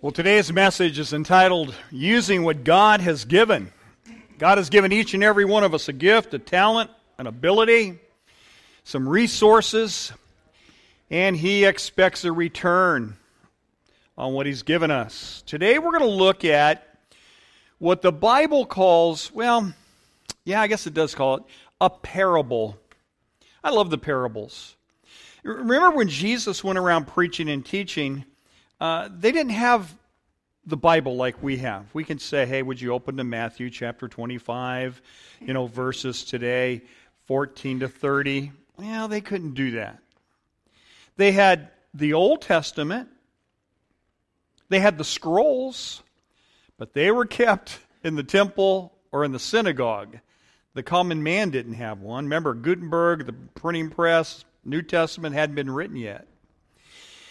Well, today's message is entitled Using What God Has Given. God has given each and every one of us a gift, a talent, an ability, some resources, and He expects a return on what He's given us. Today we're going to look at what the Bible calls, well, yeah, I guess it does call it, a parable. I love the parables. Remember when Jesus went around preaching and teaching? Uh, they didn't have the Bible like we have. We can say, hey, would you open to Matthew chapter 25, you know, verses today, 14 to 30? Well, they couldn't do that. They had the Old Testament, they had the scrolls, but they were kept in the temple or in the synagogue. The common man didn't have one. Remember, Gutenberg, the printing press, New Testament hadn't been written yet.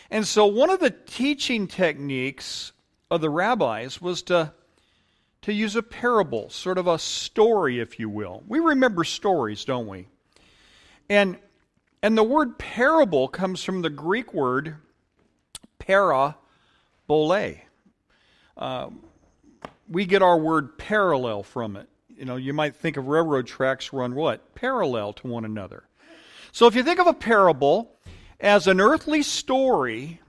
And so, one of the teaching techniques of the rabbis was to, to use a parable, sort of a story, if you will. We remember stories, don't we? And, and the word parable comes from the Greek word para bole. Uh, we get our word parallel from it. You know, you might think of railroad tracks run what? Parallel to one another. So if you think of a parable, as an earthly story,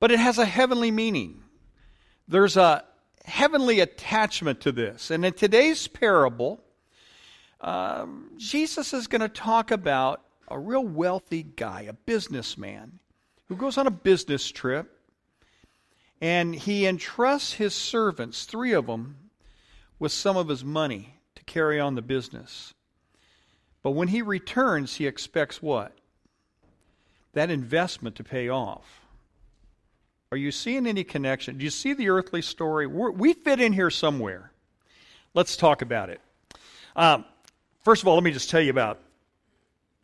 but it has a heavenly meaning. There's a heavenly attachment to this. And in today's parable, um, Jesus is going to talk about a real wealthy guy, a businessman, who goes on a business trip and he entrusts his servants, three of them, with some of his money to carry on the business. But when he returns, he expects what? That investment to pay off. Are you seeing any connection? Do you see the earthly story? We're, we fit in here somewhere. Let's talk about it. Um, first of all, let me just tell you about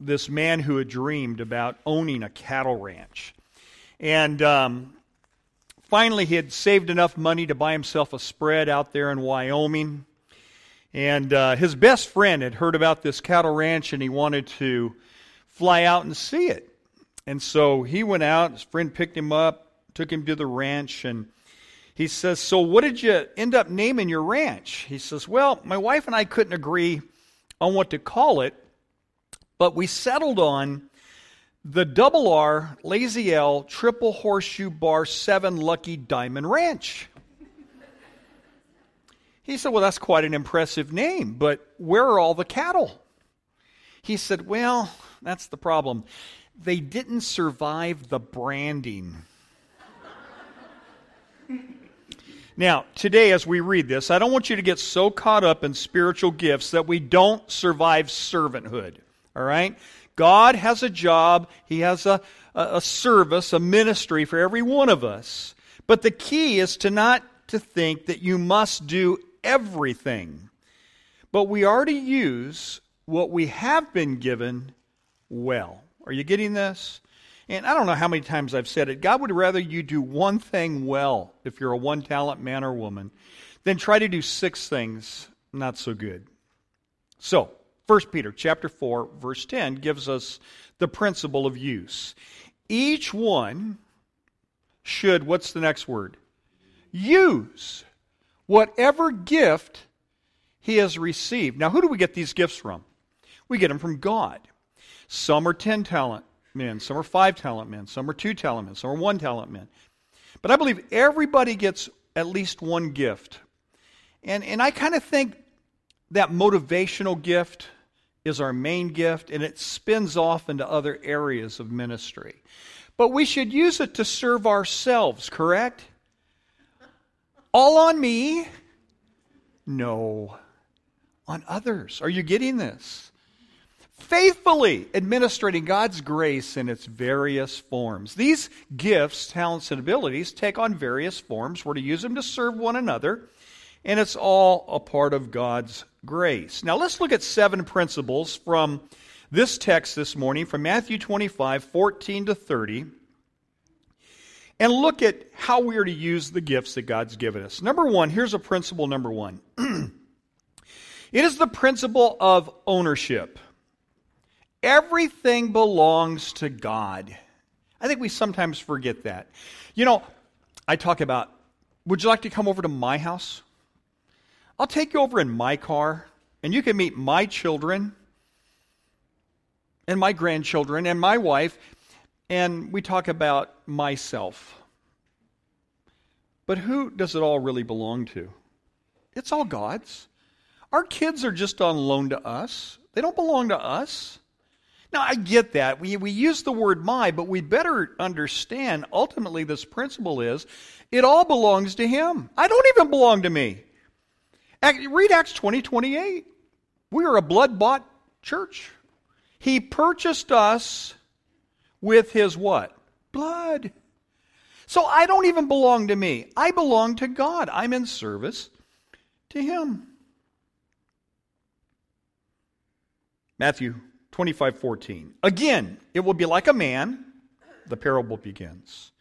this man who had dreamed about owning a cattle ranch. And um, finally, he had saved enough money to buy himself a spread out there in Wyoming. And uh, his best friend had heard about this cattle ranch and he wanted to fly out and see it. And so he went out, his friend picked him up, took him to the ranch, and he says, So what did you end up naming your ranch? He says, Well, my wife and I couldn't agree on what to call it, but we settled on the double R, Lazy L, triple horseshoe bar, seven lucky diamond ranch. He said, Well, that's quite an impressive name, but where are all the cattle? He said, Well, that's the problem they didn't survive the branding. Now, today, as we read this, I don't want you to get so caught up in spiritual gifts that we don't survive servanthood. All right? God has a job, He has a, a, service, a ministry for every one of us. But the key is to not to think that you must do everything. But we are to use what we have been given well. Are you getting this? And I don't know how many times I've said it. God would rather you do one thing well, if you're a one talent man or woman, than try to do six things not so good. So, 1 Peter chapter 4 verse 10 gives us the principle of use. Each one should what's the next word? Use whatever gift he has received. Now, who do we get these gifts from? We get them from God. Some are 10 talent men, some are 5 talent men, some are 2 talent men, some are 1 talent men. But I believe everybody gets at least one gift. And, and I kind of think that motivational gift is our main gift, and it spins off into other areas of ministry. But we should use it to serve ourselves, correct? All on me? No. On others. Are you getting this? Faithfully administrating God's grace in its various forms. These gifts, talents, and abilities take on various forms. We're to use them to serve one another, and it's all a part of God's grace. Now, let's look at seven principles from this text this morning from Matthew 25, 14 to 30, and look at how we are to use the gifts that God's given us. Number one, here's a principle number one. it is the principle of ownership. Everything belongs to God. I think we sometimes forget that. You know, I talk about, would you like to come over to my house? I'll take you over in my car, and you can meet my children and my grandchildren and my wife, and we talk about myself. But who does it all really belong to? It's all God's. Our kids are just on loan to us, they don't belong to us. Now, I get that. We, we use the word my, but we better understand ultimately this principle is it all belongs to Him. I don't even belong to me. Read Acts 20 28. We are a blood bought church. He purchased us with His what? Blood. So I don't even belong to me. I belong to God. I'm in service to Him. Matthew 25 14. Again, it will be like a man, the parable begins,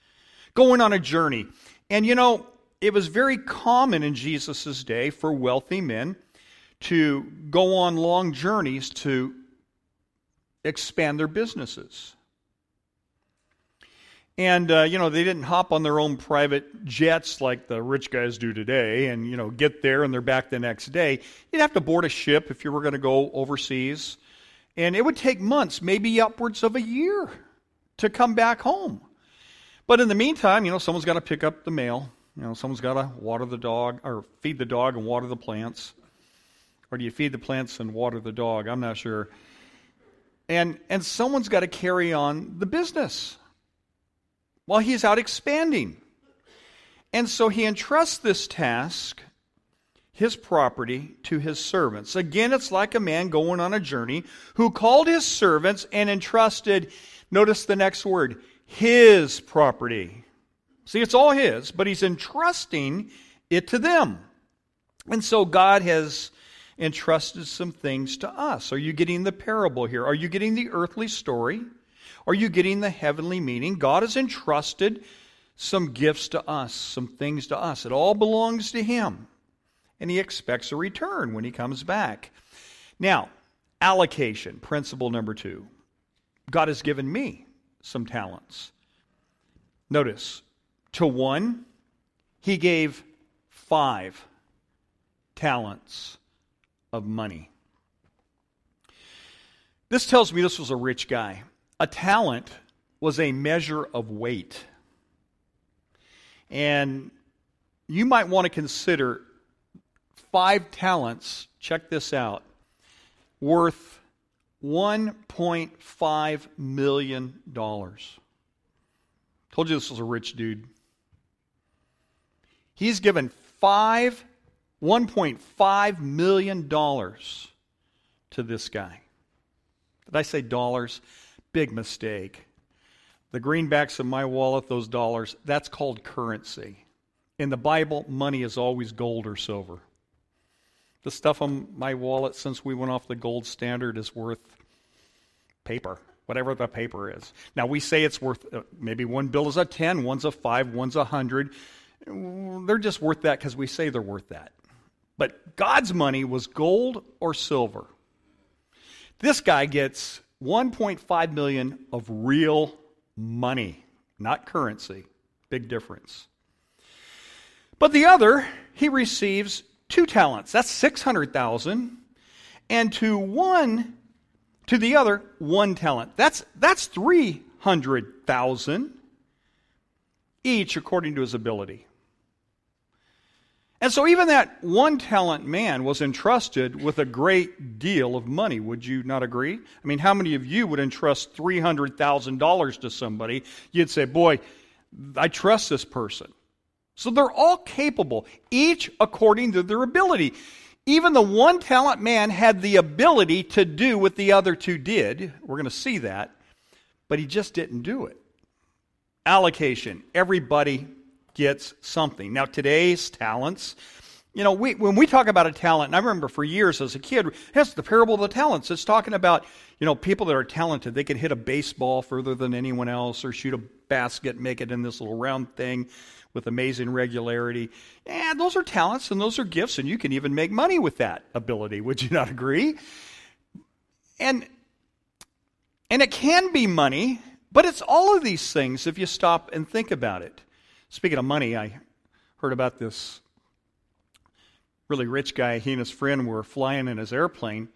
going on a journey. And you know, it was very common in Jesus' day for wealthy men to go on long journeys to expand their businesses. And, uh, you know, they didn't hop on their own private jets like the rich guys do today and, you know, get there and they're back the next day. You'd have to board a ship if you were going to go overseas. And it would take months, maybe upwards of a year, to come back home. But in the meantime, you know, someone's got to pick up the mail. You know, someone's got to water the dog or feed the dog and water the plants. Or do you feed the plants and water the dog? I'm not sure. And, and someone's got to carry on the business while he's out expanding. And so he entrusts this task, his property, to his servants. Again, it's like a man going on a journey who called his servants and entrusted, notice the next word, his property. See, it's all his, but he's entrusting it to them. And so God has entrusted some things to us. Are you getting the parable here? Are you getting the earthly story? Are you getting the heavenly meaning? God has entrusted some gifts to us, some things to us. It all belongs to Him. And He expects a return when He comes back. Now, allocation, principle number two. God has given me some talents. Notice, to one, He gave five talents of money. This tells me this was a rich guy. A talent was a measure of weight. And you might want to consider five talents, check this out, worth $1.5 million. Told you this was a rich dude. He's given five, $1.5 million to this guy. Did I say dollars? Big mistake. The greenbacks in my wallet, those dollars, that's called currency. In the Bible, money is always gold or silver. The stuff on my wallet since we went off the gold standard is worth paper, whatever the paper is. Now, we say it's worth uh, maybe one bill is a 10, one's a 5, one's a 100. They're just worth that because we say they're worth that. But God's money was gold or silver. This guy gets 1.5 million of real money, not currency. Big difference. But the other, he receives two talents. That's 600,000. And to one, to the other, one talent. That's, that's 300,000 each according to his ability. And so, even that one talent man was entrusted with a great deal of money. Would you not agree? I mean, how many of you would entrust $300,000 to somebody? You'd say, Boy, I trust this person. So, they're all capable, each according to their ability. Even the one talent man had the ability to do what the other two did. We're going to see that. But he just didn't do it. Allocation. Everybody gets something. Now, today's talents, you know, we, when we talk about a talent, and I remember for years as a kid, that's the parable of the talents. It's talking about, you know, people that are talented. They can hit a baseball further than anyone else or shoot a basket, make it in this little round thing with amazing regularity. And those are talents and those are gifts, and you can even make money with that ability. Would you not agree? And and it can be money, but it's all of these things if you stop and think about it. Speaking of money, I heard about this really rich guy. He and his friend were flying in his airplane,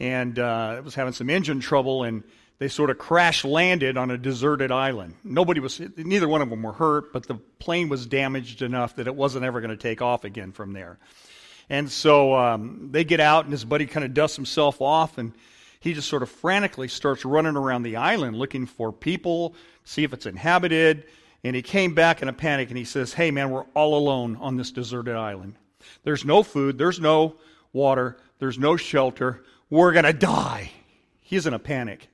and uh, it was having some engine trouble, and they sort of crash landed on a deserted island. Nobody was, neither one of them were hurt, but the plane was damaged enough that it wasn't ever going to take off again from there. And so um, they get out, and his buddy kind of dusts himself off, and he just sort of frantically starts running around the island looking for people, see if it's inhabited. And he came back in a panic and he says, Hey, man, we're all alone on this deserted island. There's no food, there's no water, there's no shelter. We're going to die. He's in a panic.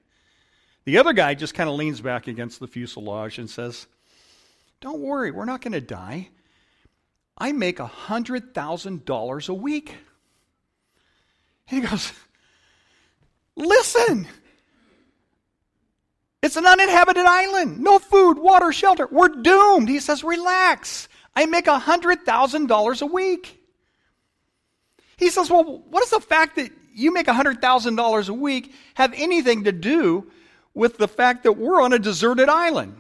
The other guy just kind of leans back against the fuselage and says, Don't worry, we're not going to die. I make $100,000 a week. he goes, Listen, it's an uninhabited island. No food, water, shelter. We're doomed. He says, Relax. I make $100,000 a week. He says, Well, what does the fact that you make $100,000 a week have anything to do with the fact that we're on a deserted island?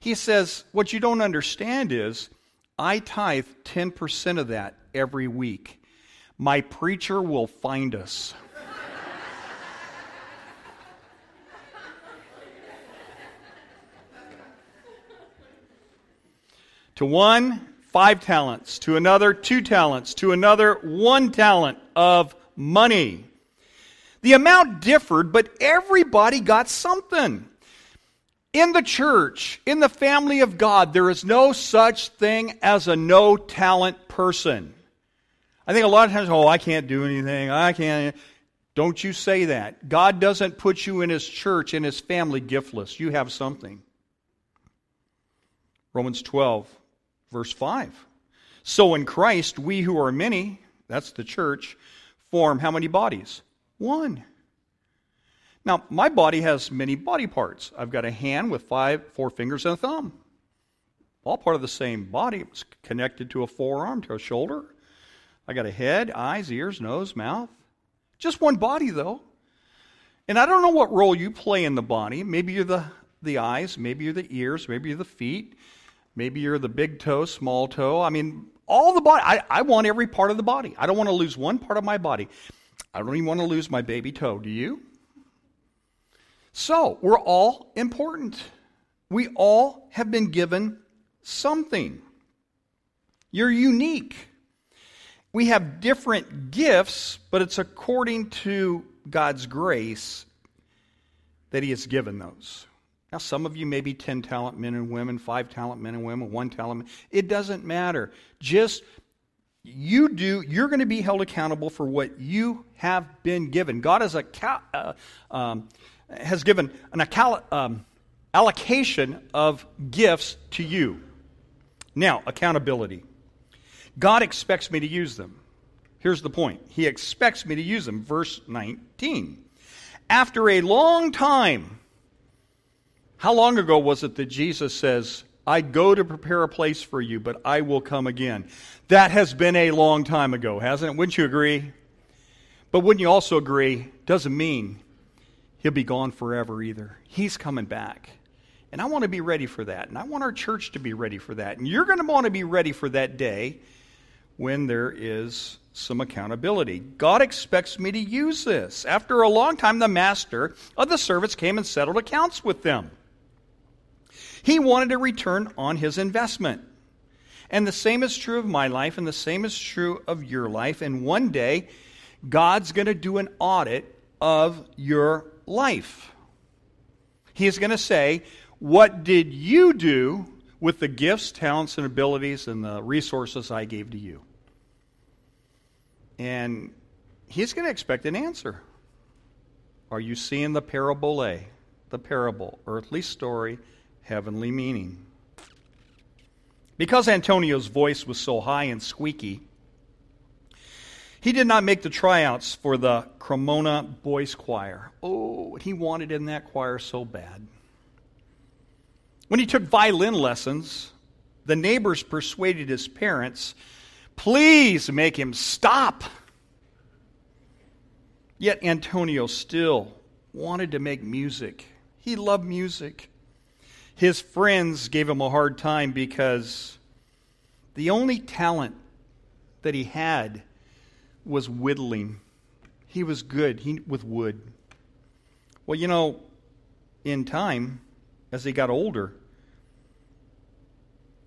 He says, What you don't understand is I tithe 10% of that every week. My preacher will find us. to one, five talents, to another, two talents, to another, one talent of money. The amount differed, but everybody got something. In the church, in the family of God, there is no such thing as a no talent person. I think a lot of times, oh, I can't do anything. I can't. Don't you say that. God doesn't put you in His church, in His family, giftless. You have something. Romans 12, verse 5. So in Christ, we who are many, that's the church, form how many bodies? One. Now, my body has many body parts. I've got a hand with five, four fingers and a thumb. All part of the same body. It's connected to a forearm, to a shoulder. I got a head, eyes, ears, nose, mouth. Just one body, though. And I don't know what role you play in the body. Maybe you're the, the eyes, maybe you're the ears, maybe you're the feet, maybe you're the big toe, small toe. I mean, all the body. I, I want every part of the body. I don't want to lose one part of my body. I don't even want to lose my baby toe. Do you? So, we're all important. We all have been given something. You're unique. We have different gifts, but it's according to God's grace that He has given those. Now, some of you may be 10 talent men and women, 5 talent men and women, 1 talent. It doesn't matter. Just you do, you're going to be held accountable for what you have been given. God is a, uh, um, has given an um, allocation of gifts to you. Now, accountability. God expects me to use them. Here's the point He expects me to use them. Verse 19. After a long time, how long ago was it that Jesus says, I go to prepare a place for you, but I will come again? That has been a long time ago, hasn't it? Wouldn't you agree? But wouldn't you also agree? Doesn't mean he'll be gone forever either. He's coming back. And I want to be ready for that. And I want our church to be ready for that. And you're going to want to be ready for that day when there is some accountability. God expects me to use this. After a long time, the master of the servants came and settled accounts with them. He wanted a return on his investment. And the same is true of my life, and the same is true of your life. And one day, God's going to do an audit of your life. He is going to say, What did you do with the gifts, talents, and abilities and the resources I gave to you? And he's going to expect an answer. Are you seeing the parabole, the parable, earthly story, heavenly meaning? Because Antonio's voice was so high and squeaky, he did not make the tryouts for the Cremona Boys Choir. Oh, he wanted in that choir so bad. When he took violin lessons, the neighbors persuaded his parents, please make him stop. Yet Antonio still wanted to make music. He loved music. His friends gave him a hard time because the only talent that he had was whittling. He was good he, with wood. Well, you know, in time, as he got older,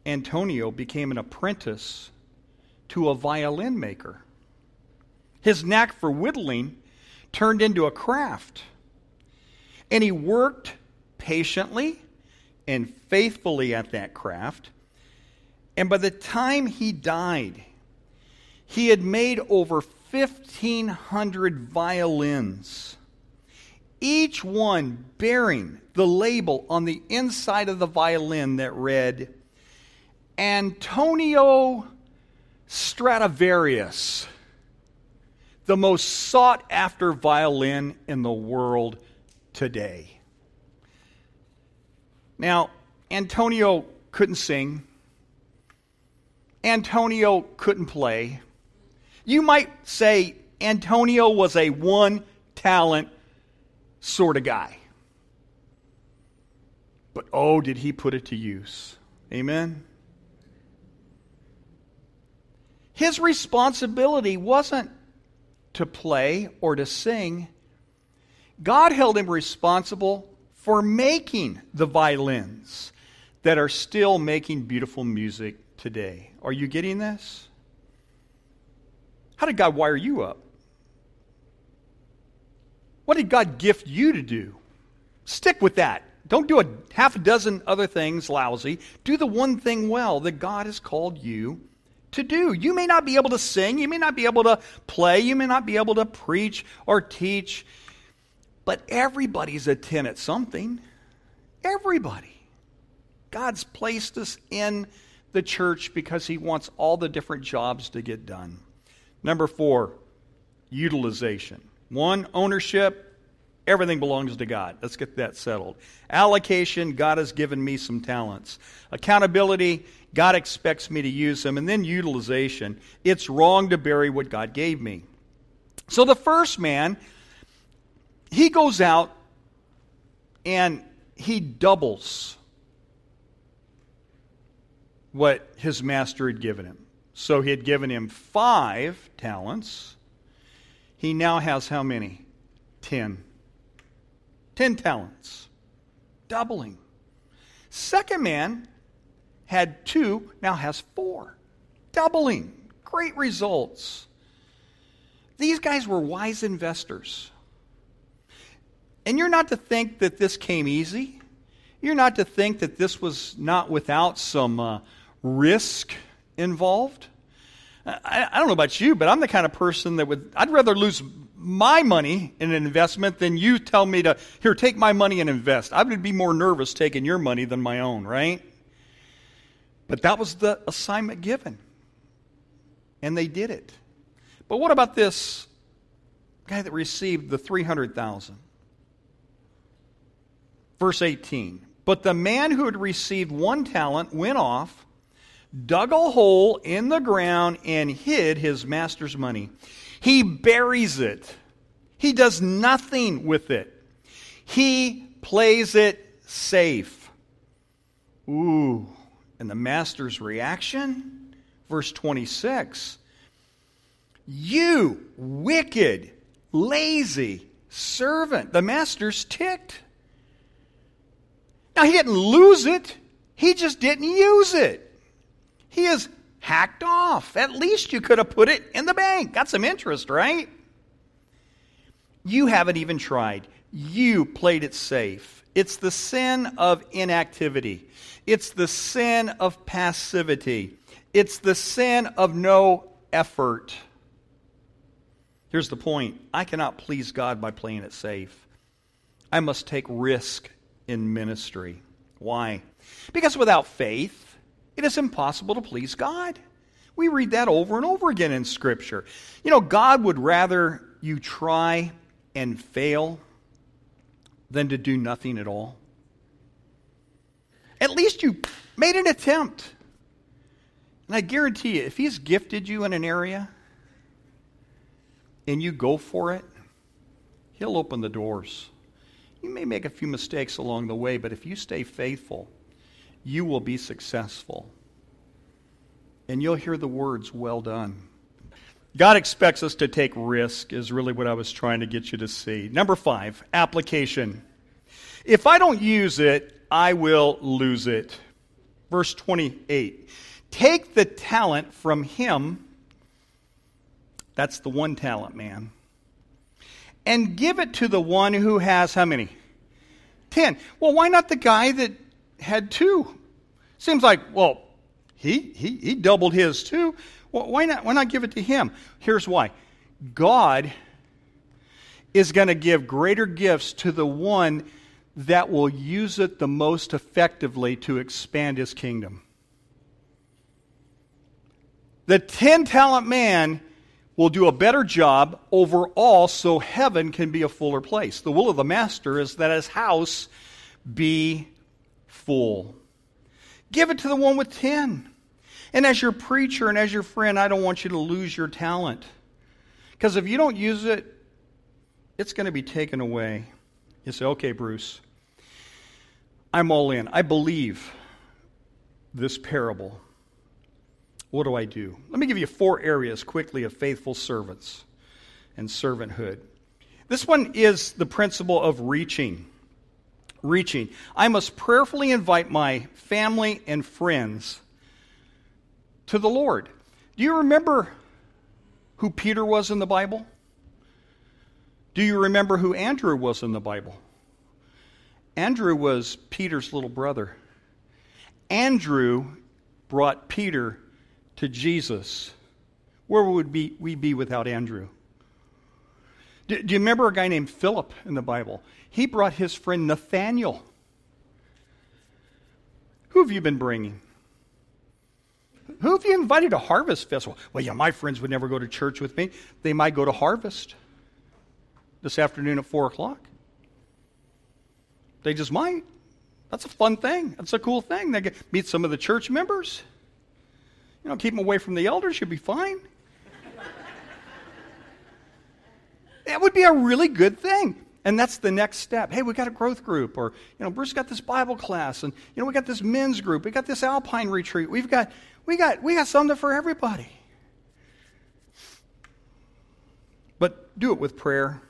Antonio became an apprentice to a violin maker. His knack for whittling turned into a craft. And he worked patiently and faithfully at that craft. And by the time he died, he had made over 1,500 violins, each one bearing the label on the inside of the violin that read, Antonio Stradivarius, the most sought after violin in the world today. Now, Antonio couldn't sing. Antonio couldn't play. You might say Antonio was a one talent sort of guy. But oh, did he put it to use? Amen? His responsibility wasn't to play or to sing, God held him responsible for making the violins that are still making beautiful music today. Are you getting this? How did God wire you up? What did God gift you to do? Stick with that. Don't do a half a dozen other things lousy. Do the one thing well that God has called you to do. You may not be able to sing, you may not be able to play, you may not be able to preach or teach, but everybody's a 10 at something. Everybody. God's placed us in the church because He wants all the different jobs to get done. Number four, utilization. One, ownership. Everything belongs to God. Let's get that settled. Allocation, God has given me some talents. Accountability, God expects me to use them. And then utilization, it's wrong to bury what God gave me. So the first man he goes out and he doubles what his master had given him. So he had given him five talents. He now has how many? Ten. Ten talents. Doubling. Second man had two, now has four. Doubling. Great results. These guys were wise investors. And you're not to think that this came easy. You're not to think that this was not without some uh, risk involved. I, I, don't know about you, but I'm the kind of person that would, I'd rather lose my money in an investment than you tell me to, here, take my money and invest. I would be more nervous taking your money than my own, right? But that was the assignment given. And they did it. But what about this guy that received the 300,000? Verse 18 But the man who had received one talent went off, dug a hole in the ground, and hid his master's money. He buries it, he does nothing with it, he plays it safe. Ooh. And the master's reaction? Verse 26 You wicked, lazy servant. The master's ticked. Now, he didn't lose it, he just didn't use it. He is hacked off. At least you could have put it in the bank. Got some interest, right? You haven't even tried. You played it safe. It's the sin of inactivity. It's the sin of passivity. It's the sin of no effort. Here's the point I cannot please God by playing it safe. I must take risk in ministry. Why? Because without faith, it is impossible to please God. We read that over and over again in Scripture. You know, God would rather you try and fail than to do nothing at all. At least you made an attempt. And I guarantee you, if He's gifted you in an area and you go for it, He'll open the doors. You may make a few mistakes along the way, but if you stay faithful, you will be successful. And you'll hear the words, well done. God expects us to take risk, is really what I was trying to get you to see. Number five, application. If I don't use it, I will lose it. Verse 28 Take the talent from him, that's the one talent man, and give it to the one who has how many? Ten. Well, why not the guy that had two? Seems like, well, he, he, he doubled his too. Well, why, not, why not give it to him? Here's why God is going to give greater gifts to the one that will use it the most effectively to expand his kingdom. The 10 talent man will do a better job overall so heaven can be a fuller place. The will of the master is that his house be full. Give it to the one with 10. And as your preacher and as your friend, I don't want you to lose your talent. Because if you don't use it, it's going to be taken away. You say, okay, Bruce, I'm all in. I believe this parable. What do I do? Let me give you four areas quickly of faithful servants and servanthood. This one is the principle of reaching. Reaching. I must prayerfully invite my family and friends to the Lord. Do you remember who Peter was in the Bible? Do you remember who Andrew was in the Bible? Andrew was Peter's little brother. Andrew brought Peter to Jesus. Where would we be without Andrew? Do, do you remember a guy named Philip in the Bible? He brought his friend Nathaniel. Who have you been bringing? Who have you invited to Harvest Festival? Well, yeah, my friends would never go to church with me. They might go to Harvest this afternoon at 4 o'clock. They just might. That's a fun thing. That's a cool thing. They get, meet some of the church members. You know, keep them away from the elders, you'll be fine. that would be a really good thing. And that's the next step. Hey, we got a growth group, or you know, Bruce got this Bible class, and you know, we got this men's group, we got this Alpine retreat. We've got we got we got something for everybody. But do it with prayer.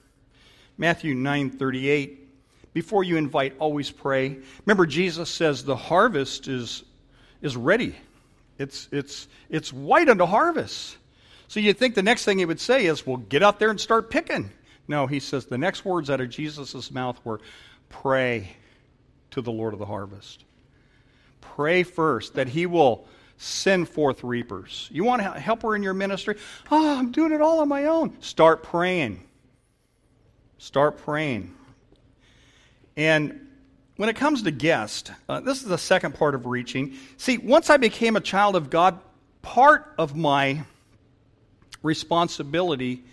Matthew 9 38. Before you invite, always pray. Remember, Jesus says the harvest is, is ready. It's, it's, it's white unto harvest. So you'd think the next thing he would say is, well, get out there and start picking. No, he says the next words out of Jesus' mouth were, pray to the Lord of the harvest. Pray first that he will send forth reapers. You want a helper in your ministry? Oh, I'm doing it all on my own. Start praying. Start praying. And when it comes to guest, uh, this is the second part of reaching. See, once I became a child of God, part of my responsibility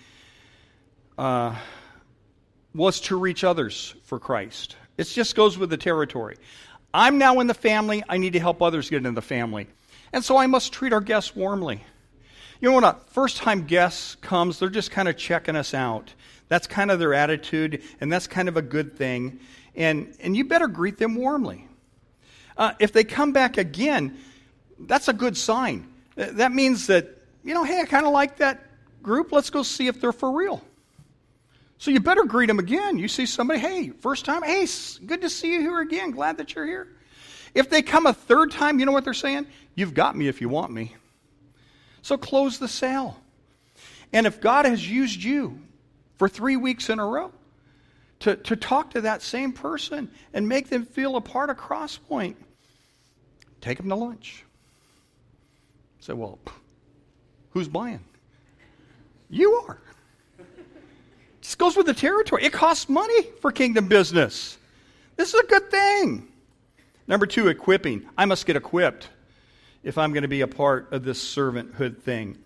uh, was to reach others for Christ. It just goes with the territory. I'm now in the family. I need to help others get into the family. And so I must treat our guests warmly. You know, when a first time guest comes, they're just kind of checking us out. That's kind of their attitude, and that's kind of a good thing and, and you better greet them warmly. Uh, if they come back again, that's a good sign. That means that, you know, hey, I kind of like that group. Let's go see if they're for real. So you better greet them again. You see somebody, hey, first time, hey, good to see you here again. Glad that you're here. If they come a third time, you know what they're saying? You've got me if you want me. So close the sale. And if God has used you for three weeks in a row, to, to talk to that same person and make them feel a part of Crosspoint. Take them to lunch. Say, well, who's buying? You are. This goes with the territory. It costs money for kingdom business. This is a good thing. Number two, equipping. I must get equipped if I'm going to be a part of this servanthood thing.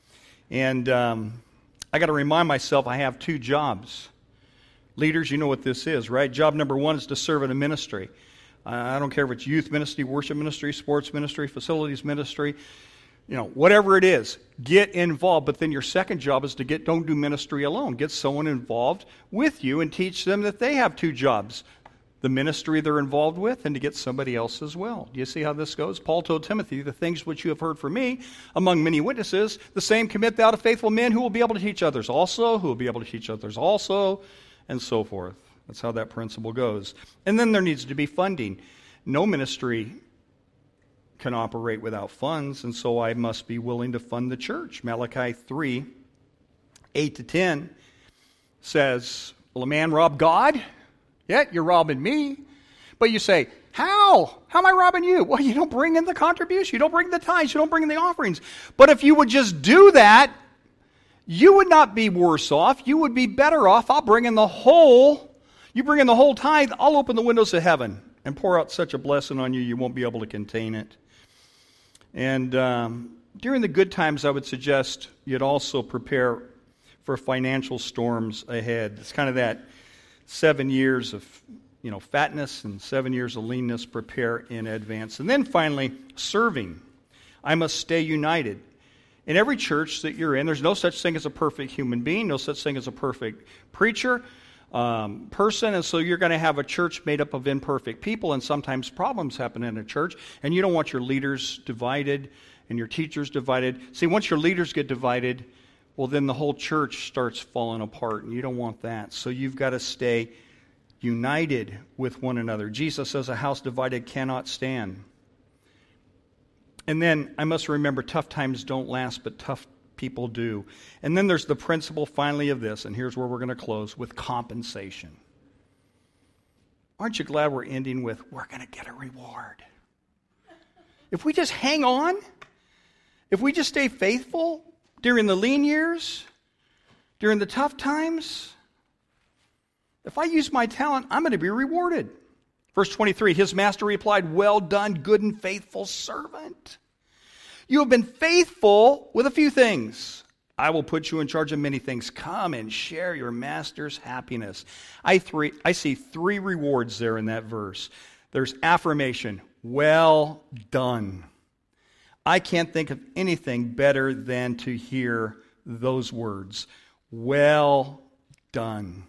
And um, I got to remind myself I have two jobs. Leaders, you know what this is, right? Job number one is to serve in a ministry. I don't care if it's youth ministry, worship ministry, sports ministry, facilities ministry, you know, whatever it is, get involved. But then your second job is to get, don't do ministry alone. Get someone involved with you and teach them that they have two jobs the ministry they're involved with and to get somebody else as well. Do you see how this goes? Paul told Timothy, The things which you have heard from me among many witnesses, the same commit thou to faithful men who will be able to teach others also, who will be able to teach others also, and so forth. That's how that principle goes. And then there needs to be funding. No ministry can operate without funds, and so I must be willing to fund the church. Malachi 3 8 to 10 says, Will a man rob God? Yet you're robbing me. But you say, How? How am I robbing you? Well, you don't bring in the contribution, you don't bring the tithes, you don't bring in the offerings. But if you would just do that, you would not be worse off. You would be better off. I'll bring in the whole. You bring in the whole tithe, I'll open the windows of heaven and pour out such a blessing on you, you won't be able to contain it. And um, during the good times, I would suggest you'd also prepare for financial storms ahead. It's kind of that seven years of you know fatness and seven years of leanness prepare in advance and then finally serving i must stay united in every church that you're in there's no such thing as a perfect human being no such thing as a perfect preacher um, person and so you're going to have a church made up of imperfect people and sometimes problems happen in a church and you don't want your leaders divided and your teachers divided see once your leaders get divided well, then the whole church starts falling apart, and you don't want that. So you've got to stay united with one another. Jesus says, A house divided cannot stand. And then I must remember tough times don't last, but tough people do. And then there's the principle finally of this, and here's where we're going to close with compensation. Aren't you glad we're ending with, we're going to get a reward? If we just hang on, if we just stay faithful, during the lean years, during the tough times, if I use my talent, I'm going to be rewarded. Verse 23 His master replied, Well done, good and faithful servant. You have been faithful with a few things. I will put you in charge of many things. Come and share your master's happiness. I, three, I see three rewards there in that verse. There's affirmation, well done. I can't think of anything better than to hear those words Well done.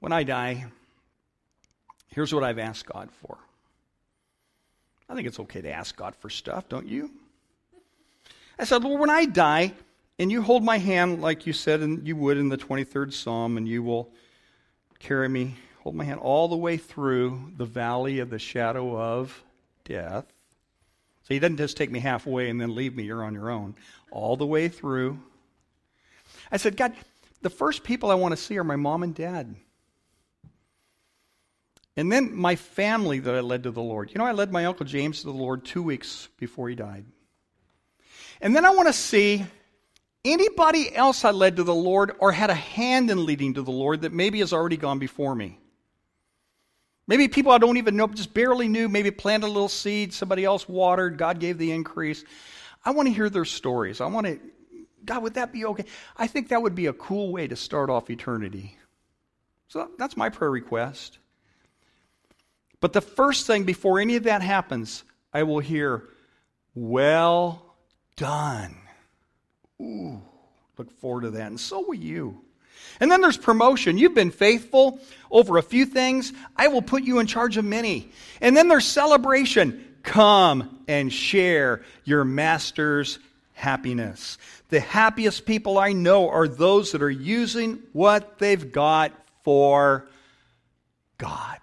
When I die, here's what I've asked God for. I think it's okay to ask God for stuff, don't you? I said, Lord, when I die, and you hold my hand like you said and you would in the 23rd Psalm, and you will carry me, hold my hand all the way through the valley of the shadow of death. So he doesn't just take me halfway and then leave me, you're on your own. All the way through. I said, God, the first people I want to see are my mom and dad. And then my family that I led to the Lord. You know, I led my Uncle James to the Lord two weeks before he died. And then I want to see anybody else I led to the Lord or had a hand in leading to the Lord that maybe has already gone before me. Maybe people I don't even know, just barely knew, maybe planted a little seed, somebody else watered, God gave the increase. I want to hear their stories. I want to, God, would that be okay? I think that would be a cool way to start off eternity. So that's my prayer request. But the first thing before any of that happens, I will hear, Well done. Ooh, look forward to that. And so will you. And then there's promotion. You've been faithful over a few things. I will put you in charge of many. And then there's celebration. Come and share your master's happiness. The happiest people I know are those that are using what they've got for God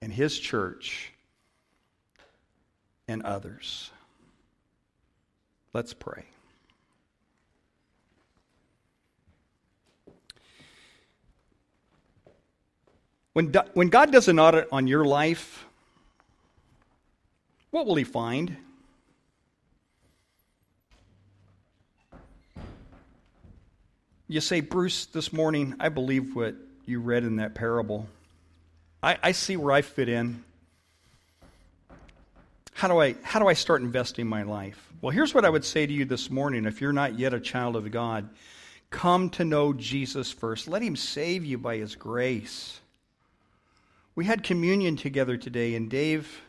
and His church and others. Let's pray. When, when God does an audit on your life, what will he find? You say, Bruce, this morning, I believe what you read in that parable. I, I see where I fit in. How do, I, how do I start investing my life? Well, here's what I would say to you this morning if you're not yet a child of God come to know Jesus first. Let him save you by his grace. We had communion together today, and Dave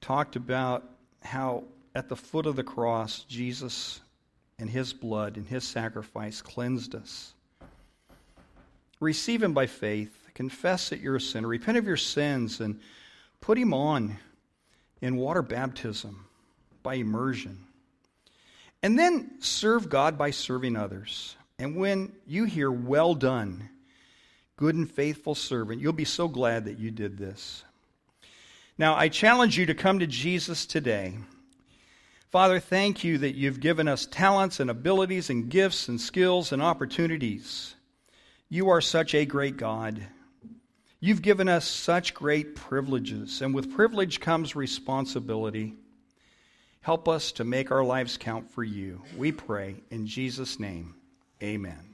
talked about how at the foot of the cross, Jesus and his blood and his sacrifice cleansed us. Receive him by faith. Confess that you're a sinner, repent of your sins, and put Him on in water baptism by immersion. And then serve God by serving others. And when you hear, well done, good and faithful servant, you'll be so glad that you did this. Now, I challenge you to come to Jesus today. Father, thank you that you've given us talents and abilities and gifts and skills and opportunities. You are such a great God. You've given us such great privileges, and with privilege comes responsibility. Help us to make our lives count for you. We pray in Jesus' name. Amen.